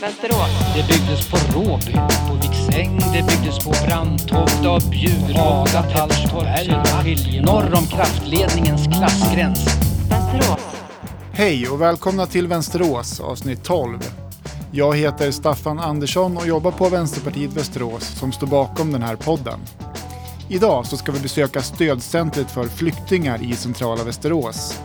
Västerås. Det byggdes på Råby, på Viksäng, det byggdes på Brandtofta, Bjurhaga, Hallstorp, Skilje norr om kraftledningens klassgräns. Västerås. Hej och välkomna till Vänsterås avsnitt 12. Jag heter Staffan Andersson och jobbar på Vänsterpartiet Västerås som står bakom den här podden. Idag så ska vi besöka stödcentret för flyktingar i centrala Västerås.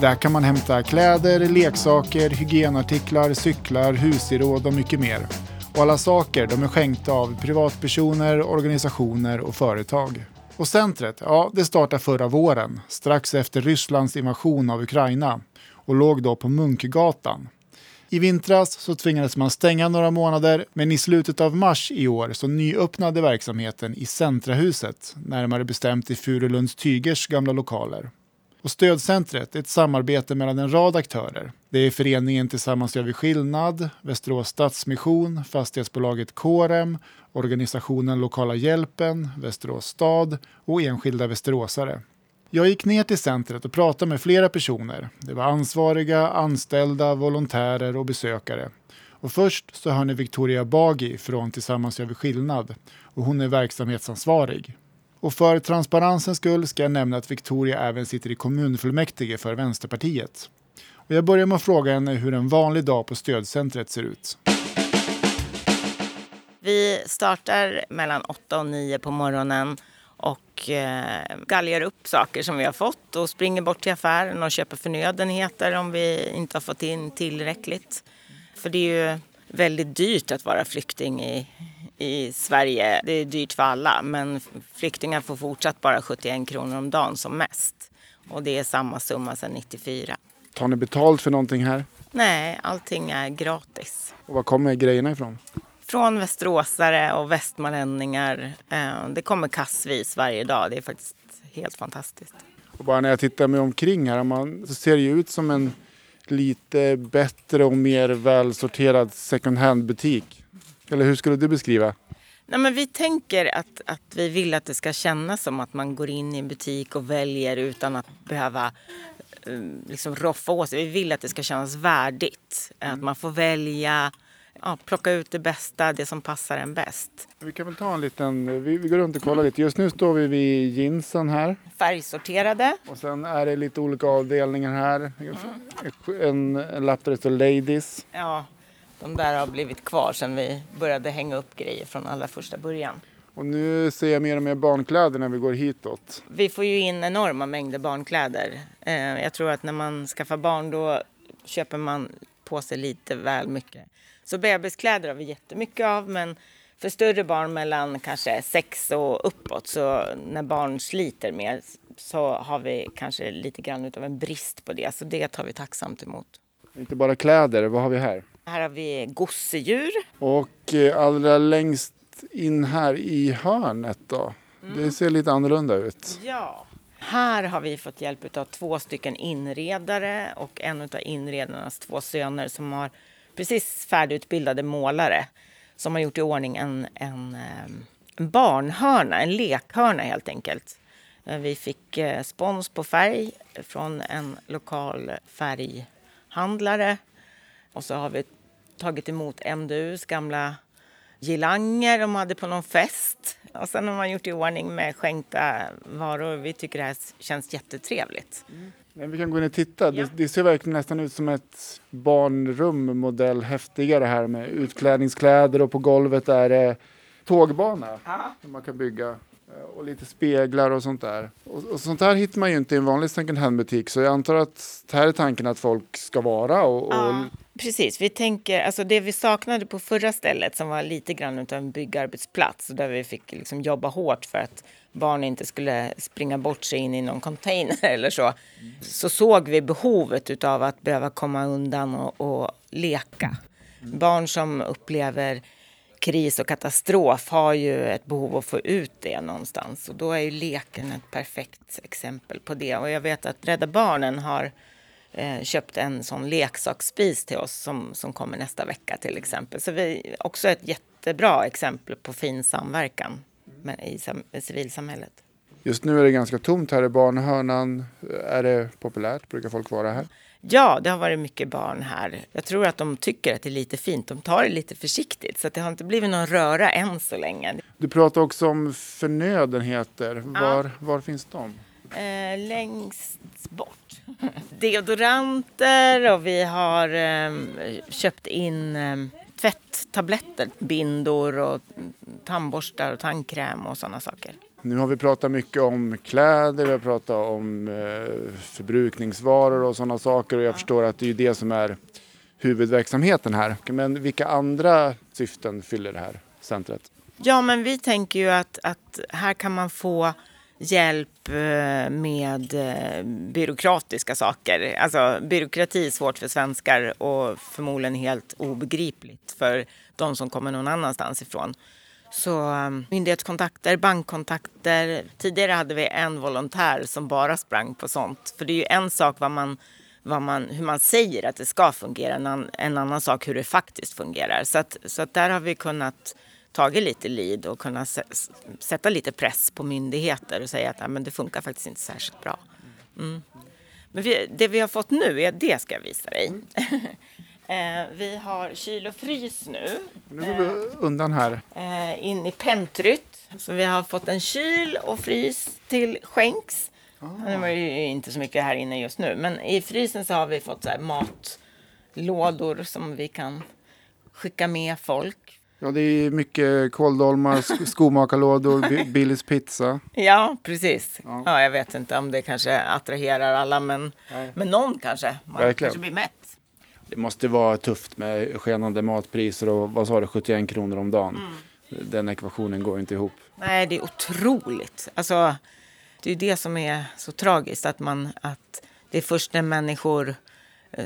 Där kan man hämta kläder, leksaker, hygienartiklar, cyklar, husgeråd och mycket mer. Och alla saker de är skänkta av privatpersoner, organisationer och företag. Och centret, ja det startade förra våren, strax efter Rysslands invasion av Ukraina och låg då på Munkgatan. I vintras så tvingades man stänga några månader men i slutet av mars i år så nyöppnade verksamheten i Centrahuset, närmare bestämt i Furulunds Tygers gamla lokaler. Och stödcentret är ett samarbete mellan en rad aktörer. Det är föreningen Tillsammans gör vi skillnad, Västerås Stadsmission, fastighetsbolaget Corem, organisationen Lokala hjälpen, Västerås stad och enskilda västeråsare. Jag gick ner till centret och pratade med flera personer. Det var ansvariga, anställda, volontärer och besökare. Och först så hör ni Victoria Bagi från Tillsammans gör vi skillnad och hon är verksamhetsansvarig. Och för transparensens skull ska jag nämna att Victoria även sitter i kommunfullmäktige för Vänsterpartiet. Och jag börjar med att fråga henne hur en vanlig dag på stödcentret ser ut. Vi startar mellan 8 och 9 på morgonen och eh, galgar upp saker som vi har fått och springer bort till affären och köper förnödenheter om vi inte har fått in tillräckligt. För det är ju väldigt dyrt att vara flykting i, i Sverige. Det är dyrt för alla men flyktingar får fortsatt bara 71 kronor om dagen som mest. Och det är samma summa sedan 94. Tar ni betalt för någonting här? Nej, allting är gratis. Och var kommer grejerna ifrån? Från västeråsare och västmanlänningar. Eh, Det kommer kassvis varje dag. Det är faktiskt helt fantastiskt. Och bara när jag tittar mig omkring här man, så ser det ju ut som en lite bättre och mer välsorterad second hand-butik. Eller hur skulle du beskriva? Nej, men vi tänker att, att vi vill att det ska kännas som att man går in i en butik och väljer utan att behöva eh, liksom roffa åt sig. Vi vill att det ska kännas värdigt. Att man får välja, ja, plocka ut det bästa, det som passar en bäst. Vi kan väl ta en liten, vi, vi går runt och kollar lite. Just nu står vi vid jeansen här. Färgsorterade. Och sen är det lite olika avdelningar här. En, en lapp där det står ladies. Ja, de där har blivit kvar sedan vi började hänga upp grejer från allra första början. Och nu ser jag mer och mer barnkläder när vi går hitåt. Vi får ju in enorma mängder barnkläder. Eh, Jag tror att när man skaffar barn då köper man på sig lite väl mycket. Så bebiskläder har vi jättemycket av men för större barn mellan kanske sex och uppåt så när barn sliter mer så har vi kanske lite grann utav en brist på det. Så det tar vi tacksamt emot. Inte bara kläder, vad har vi här? Här har vi gosedjur. Och eh, allra längst in här i hörnet då. Det ser lite annorlunda ut. Ja. Här har vi fått hjälp av två stycken inredare och en av inredarnas två söner som har precis färdigutbildade målare som har gjort i ordning en, en, eh, en barnhörna, en lekhörna helt enkelt. Eh, Vi fick spons på färg från en lokal färghandlare och så har vi tagit emot MDUs gamla girlanger de hade på någon fest. Och sen har man gjort i ordning med skänkta varor. Vi tycker det här känns jättetrevligt. Men vi kan gå in och titta. Det, det ser verkligen nästan ut som ett barnrum modell häftigare här med utklädningskläder och på golvet är det tågbana som man kan bygga. Eh, Och lite speglar och sånt där. Och, och sånt här hittar man ju inte i en vanlig second hand-butik så jag antar att här är tanken att folk ska vara och, och Ja, precis. Vi tänker, alltså det vi saknade på förra stället som var lite grann utav en byggarbetsplats där vi fick liksom jobba hårt för att barn inte skulle springa bort sig in i någon container eller så. Så såg vi behovet utav att behöva komma undan och, och leka. Barn som upplever kris och katastrof har ju ett behov av att få ut det någonstans och då är ju leken ett perfekt exempel på det. Och jag vet att Rädda Barnen har eh, köpt en sån leksaksspis till oss som, som kommer nästa vecka till exempel. Så vi också ett jättebra exempel på fin samverkan med, i, sam, civilsamhället. Just nu är det ganska tomt här i barnhörnan. Är det populärt? Brukar folk vara här? Ja, det har varit mycket barn här. Jag tror att de tycker att det är lite fint. De tar det lite försiktigt, så det har inte blivit någon röra än så länge. Du pratar också om förnödenheter. Var, var finns de? Eh, längst bort. Deodoranter och vi har eh, köpt in eh, tvätttabletter, bindor och tandborstar och tandkräm och sådana saker. Nu har vi pratat mycket om kläder, vi har pratat om eh, förbrukningsvaror och sådana saker och jag förstår att det är det som är huvudverksamheten här. Men vilka andra syften fyller det här centret? Ja, men vi tänker ju att, att här kan man få hjälp eh, med eh, byråkratiska saker. Alltså byråkrati är svårt för svenskar och förmodligen helt obegripligt för de som kommer någon annanstans ifrån. Så eh, myndighetskontakter, bankkontakter. Tidigare hade vi en volontär som bara sprang på sånt. För det är ju en sak vad man, vad man, hur man säger att det ska fungera, en, en annan sak hur det faktiskt fungerar. Så, att, så att där har vi kunnat tagit lite lid och kunna sätta lite press på myndigheter och säga att men det funkar faktiskt inte särskilt bra. Mm. Men vi, det vi har fått nu, är, det ska jag visa dig. Eh, vi har kyl och frys nu. Nu går vi undan här. Eh, in i pentryt. Så vi har fått en kyl och frys till skänks. Ah. Nu var det ju inte så mycket här inne just nu. Men i frysen så har vi fått så matlådor som vi kan skicka med folk. Ja, det är mycket kåldolmar, skomakarlådor, Billys pizza. Ja, precis. Ja. ja. jag vet inte om det kanske attraherar alla, men, men någon kanske. Man Verkligen. kanske blir mätt. Det måste vara tufft med skenande matpriser och vad sa du, 71 kronor om dagen. Mm. Den ekvationen går inte ihop. Nej, det är otroligt. Alltså, det är det som är så tragiskt, att, man, att det är först när människor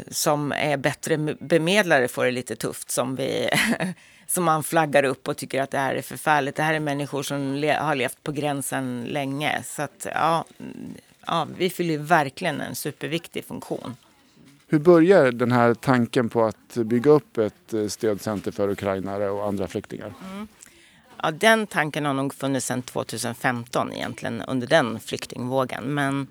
som är bättre bemedlare får det lite tufft som, vi, som man flaggar upp och tycker att det här är förfärligt. Det här är människor som le, har levt på gränsen länge. Så att, ja, ja, vi fyller verkligen en superviktig funktion. Hur börjar den här tanken på att bygga upp ett eh, stödcenter för ukrainare och andra flyktingar? Mm. Ja, den tanken har nog funnits sedan 2015 egentligen, under den flyktingvågen. Men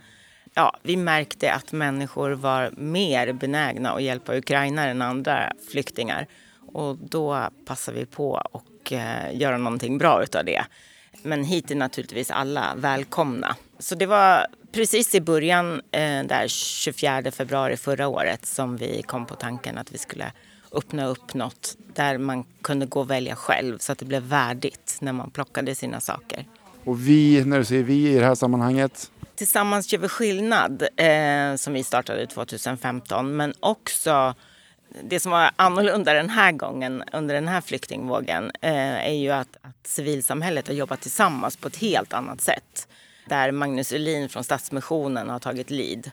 ja, vi märkte att människor var mer benägna att hjälpa ukrainare än andra flyktingar. Och då passade vi på att eh, göra någonting bra utav det. Men hit är naturligtvis alla välkomna. Så det var precis i början, eh, där 24 februari förra året, som vi kom på tanken att vi skulle öppna upp något där man kunde gå och välja själv så att det blev värdigt när man plockade sina saker. Och vi, när du säger vi i det här sammanhanget? Tillsammans gör vi skillnad, eh, som vi startade 2015, men också det som var annorlunda den här gången under den här flyktingvågen eh, är ju att, att civilsamhället har jobbat tillsammans på ett helt annat sätt där Magnus Ulin från Stadsmissionen har tagit lid.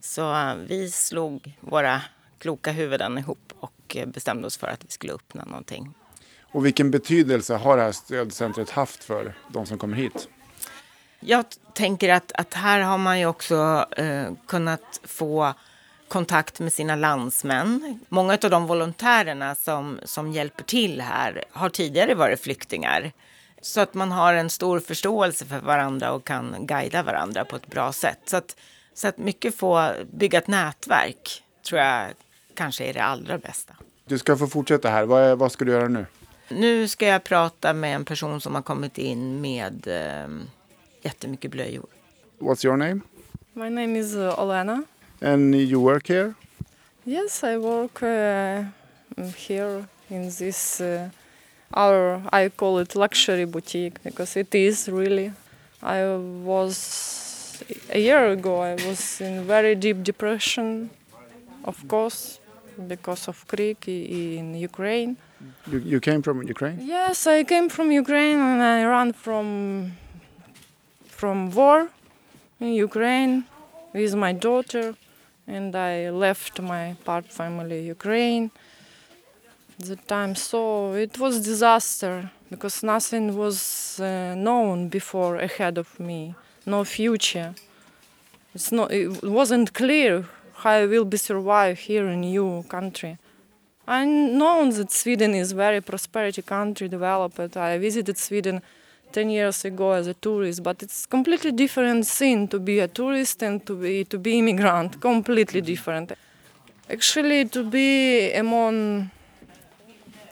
Så eh, vi slog våra kloka huvuden ihop och eh, bestämde oss för att vi skulle öppna någonting. Och vilken betydelse har det här stödcentret haft för de som kommer hit? Jag tänker att, att här har man ju också eh, kunnat få kontakt med sina landsmän. Många av de volontärerna som, som hjälper till här har tidigare varit flyktingar. Så att man har en stor förståelse för varandra och kan guida varandra på ett bra sätt. Så att, så att mycket få bygga ett nätverk tror jag kanske är det allra bästa. Du ska få fortsätta här. Vad, vad ska du göra nu? Nu ska jag prata med en person som har kommit in med eh, jättemycket blöjor. What's your name? My name is uh, Olena. And you work here? Yes, I work uh, here in this uh, our I call it luxury boutique because it is really. I was a year ago. I was in very deep depression, of course, because of Krik in Ukraine. You, you came from Ukraine? Yes, I came from Ukraine and I ran from from war in Ukraine with my daughter, and I left my part family Ukraine the time. So it was disaster because nothing was uh, known before ahead of me, no future. It's not, it wasn't clear how I will be survive here in new country. I know that Sweden is very prosperity country, developed. I visited Sweden 10 years ago as a tourist, but it's completely different scene to be a tourist and to be to be immigrant, completely different. Actually, to be among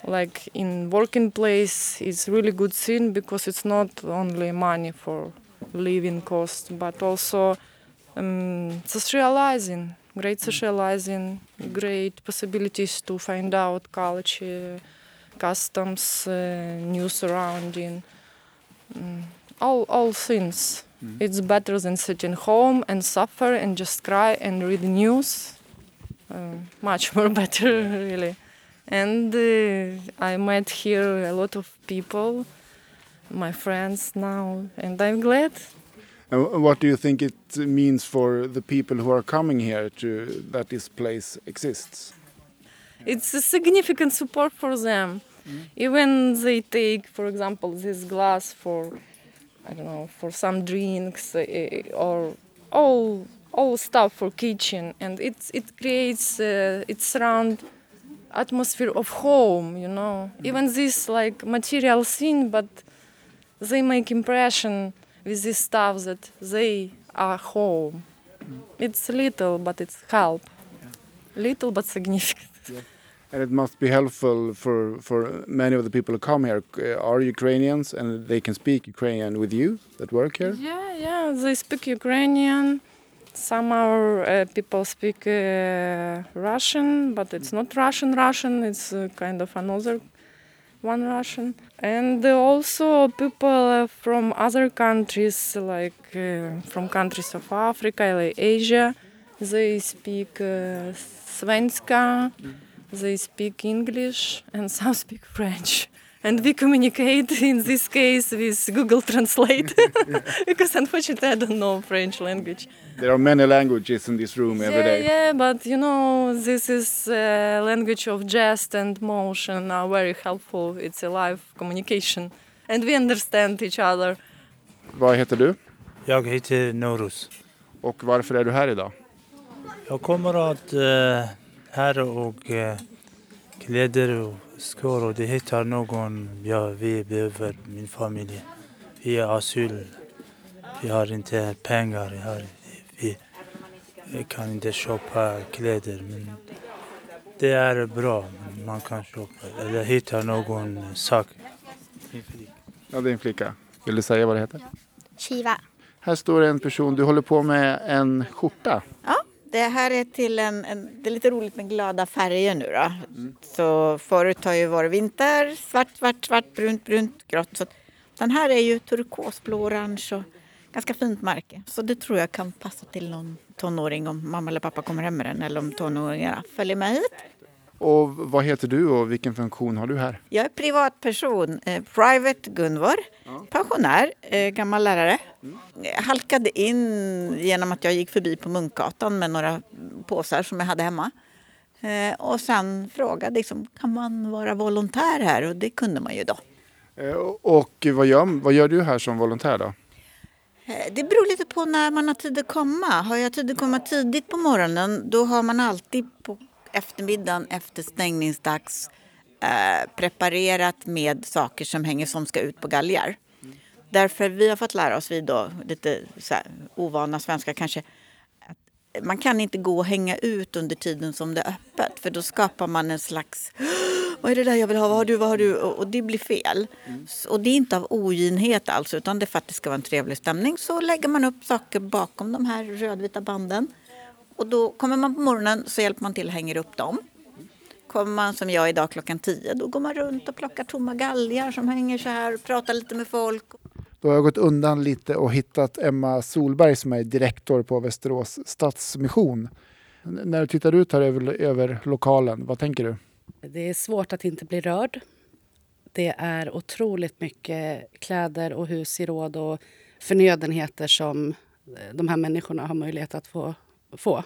like in working place is really good scene because it's not only money for living cost but also um, socializing great socializing great possibilities to find out culture customs uh, new surrounding um, all all things it's better than sitting home and suffer and just cry and read the news um, much more better really and uh, I met here a lot of people, my friends now, and I'm glad. And what do you think it means for the people who are coming here to that this place exists? It's a significant support for them. Even they take, for example, this glass for, I don't know, for some drinks uh, or all all stuff for kitchen, and it's it creates uh, it surround atmosphere of home you know. Even this like material thing but they make impression with this stuff that they are home. It's little but it's help. Little but significant And it must be helpful for, for many of the people who come here. Uh, are Ukrainians and they can speak Ukrainian with you that work here. yeah yeah they speak ukrainian. Some our uh, people speak uh, russian but it's not russian russian it's uh, kind of another one russian. And also people uh, from other countries like uh, from countries of africa like asia they speak svenska they speak english and some speak french and we communicate in this case with google translate because unfortunately i don't know french language There are many languages in this room every yeah, day. yeah, but you know, this is uh, language of jest and motion are very helpful. It's a live communication, and we understand each other. Vad heter du? Jag heter Norus. Och varför är du här idag? Jag kommer att eh, här och eh, kläder och skor och det hittar någon ja, vi behöver, min familj. Vi är asyl. Vi har inte pengar här. Vi kan inte köpa kläder men det är bra. Man kan köpa eller hitta någon sak. Ja, det är en flicka. Vill du säga vad det heter? Shiva. Här står en person, du håller på med en skjorta. Det här är till en, en... Det är lite roligt med glada färger nu då. Så förut har ju varit vinter, svart, svart, svart, brunt, brunt, grått. Så den här är ju turkosblå, orange och ganska fint märke. Så det tror jag kan passa till någon tonåring om mamma eller pappa kommer hem med den eller om tonåringarna följer med hit. Och vad heter du och vilken funktion har du här? Jag är privatperson, eh, Private Gunvor, pensionär, eh, gammal lärare. Jag halkade in genom att jag gick förbi på Munkgatan med några påsar som jag hade hemma. Eh, och sen frågade liksom, kan man vara volontär här? Och det kunde man ju då. Eh, Och vad gör, vad gör du här som volontär då? Eh, Det beror lite på när man har tid att komma. Har jag tid att komma tidigt på morgonen då har man alltid på eftermiddagen efter stängningsdags eh, preparerat med saker som hänger som ska ut på galgar. Därför vi har fått lära oss, vi då, lite så här, ovana svenskar kanske, att man kan inte gå och hänga ut under tiden som det är öppet för då skapar man en slags vad är det där jag vill ha, vad har du, vad har du? Och, och det blir fel. Mm. Och det är inte av oginhet alls utan det är för att det ska vara en trevlig stämning. Så lägger man upp saker bakom de här rödvita banden. Och då kommer man på morgonen så hjälper man till och hänger upp dem. Kommer man som jag idag klockan 10 då går man runt och plockar tomma galgar som hänger så här, pratar lite med folk. Då har jag gått undan lite och hittat Emma Solberg som är direktor på Västerås Stadsmission. N- När du tittar ut här över, över lokalen, vad tänker du? Det är svårt att inte bli rörd. Det är otroligt mycket kläder och husgeråd och förnödenheter som de här människorna har möjlighet att få, få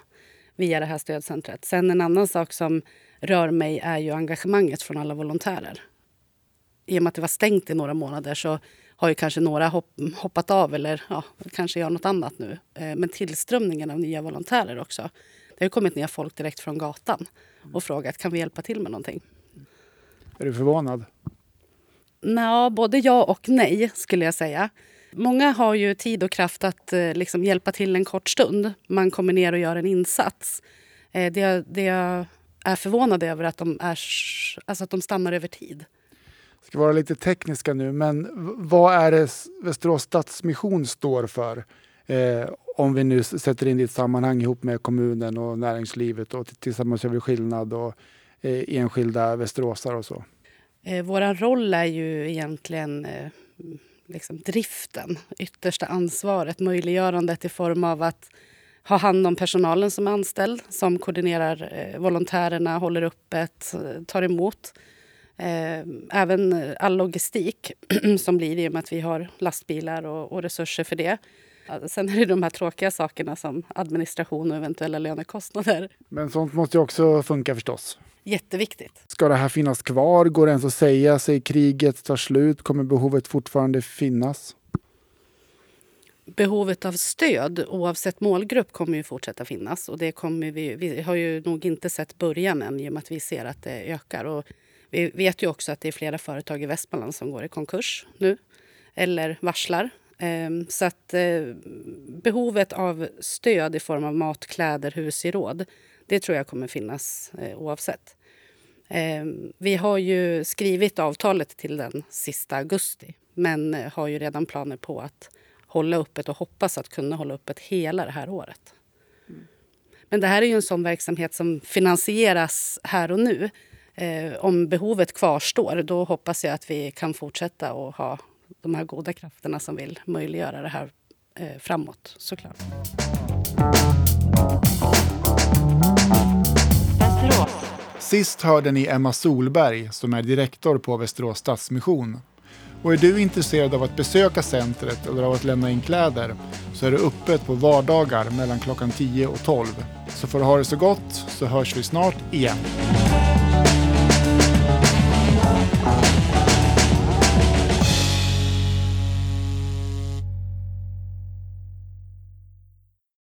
via det här stödcentret. Sen en annan sak som rör mig är ju engagemanget från alla volontärer. I och med att det var stängt i några månader så har ju kanske några hopp, hoppat av eller ja, kanske gör något annat nu. Eh, Men tillströmningen av nya volontärer också. Det har kommit ner folk direkt från gatan och frågat kan vi hjälpa till med någonting. Är du förvånad? Nå, både ja och nej skulle jag säga. Många har ju tid och kraft att eh, liksom hjälpa till en kort stund. Man kommer ner och gör en insats. Eh, det, det jag är förvånad över att de, är, alltså att de stannar över tid. Jag ska vara lite tekniska nu, men vad är det Västerås Stadsmission står för? Eh, om vi nu sätter in det i ett sammanhang ihop med kommunen och näringslivet och tillsammans gör vi skillnad och eh, enskilda västeråsare och så. Eh, Vår roll är ju egentligen eh, liksom driften, yttersta ansvaret, möjliggörandet i form av att ha hand om personalen som är anställd, som koordinerar eh, volontärerna, håller öppet, eh, tar emot. Eh, även all logistik som blir i och med att vi har lastbilar och, och resurser för det. Sen är det de här tråkiga sakerna som administration och eventuella lönekostnader. Men sånt måste ju också funka förstås. Jätteviktigt. Ska det här finnas kvar? Går det ens att säga sig kriget tar slut? Kommer behovet fortfarande finnas? Behovet av stöd oavsett målgrupp kommer ju fortsätta finnas. Och det kommer vi, vi har ju nog inte sett början än i och med att vi ser att det ökar. Och vi vet ju också att det är flera företag i Västmanland som går i konkurs nu eller varslar. Ehm, så att eh, behovet av stöd i form av mat, kläder, husgeråd det tror jag kommer finnas eh, oavsett. Ehm, vi har ju skrivit avtalet till den sista augusti men eh, har ju redan planer på att hålla öppet och hoppas att kunna hålla öppet hela det här året. Men det här är ju en sån verksamhet som finansieras här och nu. Eh, om behovet kvarstår, då hoppas jag att vi kan fortsätta att ha de här goda krafterna som vill möjliggöra det här eh, framåt, såklart. Sist hörde ni Emma Solberg som är direktor på Västerås Stadsmission. Och är du intresserad av att besöka centret eller av att lämna in kläder så är det öppet på vardagar mellan klockan 10 och 12. Så för att ha det så gott så hörs vi snart igen.